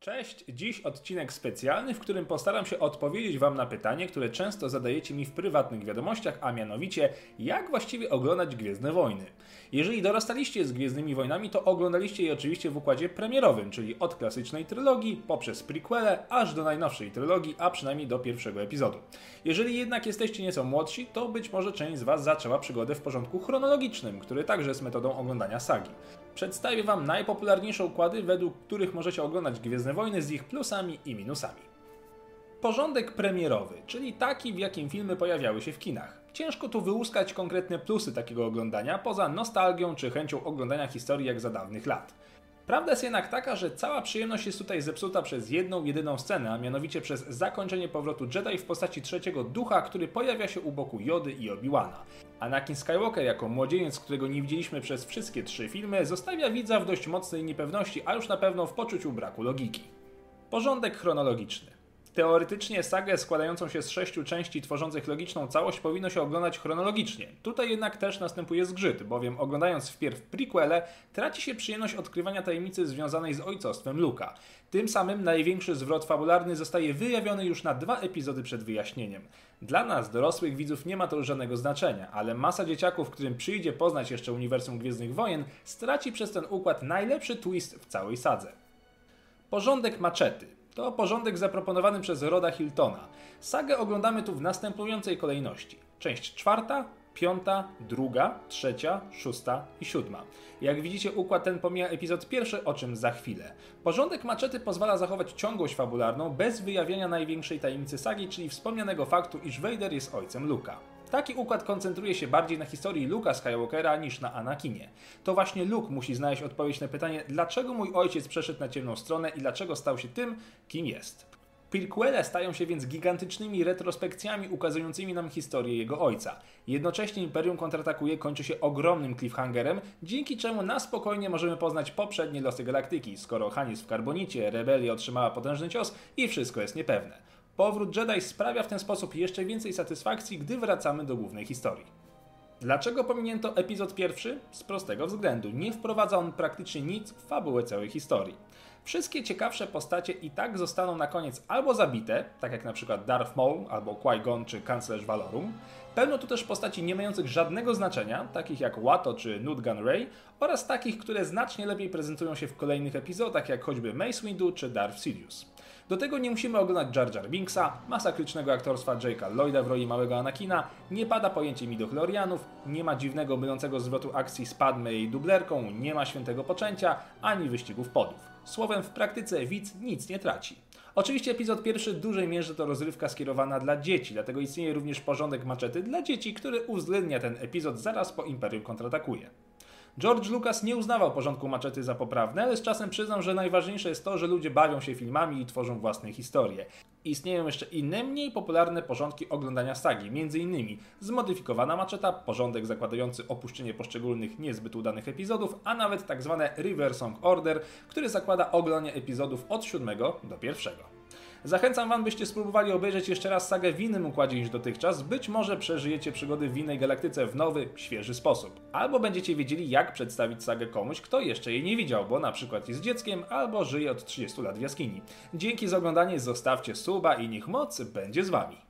Cześć, dziś odcinek specjalny, w którym postaram się odpowiedzieć Wam na pytanie, które często zadajecie mi w prywatnych wiadomościach, a mianowicie, jak właściwie oglądać Gwiezdne Wojny. Jeżeli dorastaliście z Gwiezdnymi Wojnami, to oglądaliście je oczywiście w układzie premierowym, czyli od klasycznej trylogii, poprzez prequele, aż do najnowszej trylogii, a przynajmniej do pierwszego epizodu. Jeżeli jednak jesteście nieco młodsi, to być może część z Was zaczęła przygodę w porządku chronologicznym, który także jest metodą oglądania sagi. Przedstawię Wam najpopularniejsze układy, według których możecie oglądać Gwiezdne Wojny z ich plusami i minusami. Porządek premierowy, czyli taki, w jakim filmy pojawiały się w kinach. Ciężko tu wyłuskać konkretne plusy takiego oglądania, poza nostalgią czy chęcią oglądania historii jak za dawnych lat. Prawda jest jednak taka, że cała przyjemność jest tutaj zepsuta przez jedną, jedyną scenę, a mianowicie przez zakończenie powrotu Jedi w postaci trzeciego ducha, który pojawia się u boku Jody i Obi-Wana. Anakin Skywalker jako młodzieniec, którego nie widzieliśmy przez wszystkie trzy filmy, zostawia widza w dość mocnej niepewności, a już na pewno w poczuciu braku logiki. Porządek chronologiczny. Teoretycznie sagę składającą się z sześciu części tworzących logiczną całość powinno się oglądać chronologicznie. Tutaj jednak też następuje zgrzyt, bowiem oglądając wpierw prequele traci się przyjemność odkrywania tajemnicy związanej z ojcostwem Luka. Tym samym największy zwrot fabularny zostaje wyjawiony już na dwa epizody przed wyjaśnieniem. Dla nas, dorosłych widzów, nie ma to już żadnego znaczenia, ale masa dzieciaków, którym przyjdzie poznać jeszcze uniwersum Gwiezdnych Wojen, straci przez ten układ najlepszy twist w całej sadze. Porządek maczety. To porządek zaproponowany przez Roda Hiltona. Sagę oglądamy tu w następującej kolejności. Część czwarta, piąta, druga, trzecia, szósta i siódma. Jak widzicie, układ ten pomija epizod pierwszy, o czym za chwilę. Porządek maczety pozwala zachować ciągłość fabularną bez wyjawiania największej tajemnicy sagi, czyli wspomnianego faktu, iż Vader jest ojcem Luka. Taki układ koncentruje się bardziej na historii Luka Skywalkera niż na Anakinie. To właśnie Luke musi znaleźć odpowiedź na pytanie, dlaczego mój ojciec przeszedł na ciemną stronę i dlaczego stał się tym, kim jest. Prequele stają się więc gigantycznymi retrospekcjami ukazującymi nam historię jego ojca. Jednocześnie Imperium kontratakuje kończy się ogromnym cliffhangerem, dzięki czemu na spokojnie możemy poznać poprzednie losy galaktyki, skoro Han jest w karbonicie, rebelia otrzymała potężny cios i wszystko jest niepewne. Powrót Jedi sprawia w ten sposób jeszcze więcej satysfakcji, gdy wracamy do głównej historii. Dlaczego pominięto epizod pierwszy? Z prostego względu. Nie wprowadza on praktycznie nic w fabułę całej historii. Wszystkie ciekawsze postacie i tak zostaną na koniec albo zabite, tak jak na przykład Darth Maul albo Qui-Gon czy kanclerz Valorum. Pełno tu też postaci nie mających żadnego znaczenia, takich jak Watto czy Nutgun Ray, oraz takich, które znacznie lepiej prezentują się w kolejnych epizodach, jak choćby Mace Windu czy Darth Sidious. Do tego nie musimy oglądać Jar Jar Binksa, masakrycznego aktorstwa Jake'a Lloyda w roli małego Anakina, nie pada pojęcie midochlorianów, nie ma dziwnego mylącego zwrotu akcji z Padme i dublerką, nie ma świętego poczęcia, ani wyścigów podów. Słowem, w praktyce widz nic nie traci. Oczywiście epizod pierwszy w dużej mierze to rozrywka skierowana dla dzieci, dlatego istnieje również porządek maczety dla dzieci, który uwzględnia ten epizod zaraz po Imperium kontratakuje. George Lucas nie uznawał porządku maczety za poprawny, ale z czasem przyznał, że najważniejsze jest to, że ludzie bawią się filmami i tworzą własne historie. Istnieją jeszcze inne, mniej popularne porządki oglądania sagi, m.in. zmodyfikowana maczeta, porządek zakładający opuszczenie poszczególnych niezbyt udanych epizodów, a nawet. Tak River Song Order, który zakłada oglądanie epizodów od 7 do 1. Zachęcam Wam, byście spróbowali obejrzeć jeszcze raz sagę w innym układzie niż dotychczas. Być może przeżyjecie przygody w innej galaktyce w nowy, świeży sposób. Albo będziecie wiedzieli, jak przedstawić sagę komuś, kto jeszcze jej nie widział, bo na przykład jest dzieckiem, albo żyje od 30 lat w jaskini. Dzięki za oglądanie, zostawcie suba i niech moc będzie z Wami.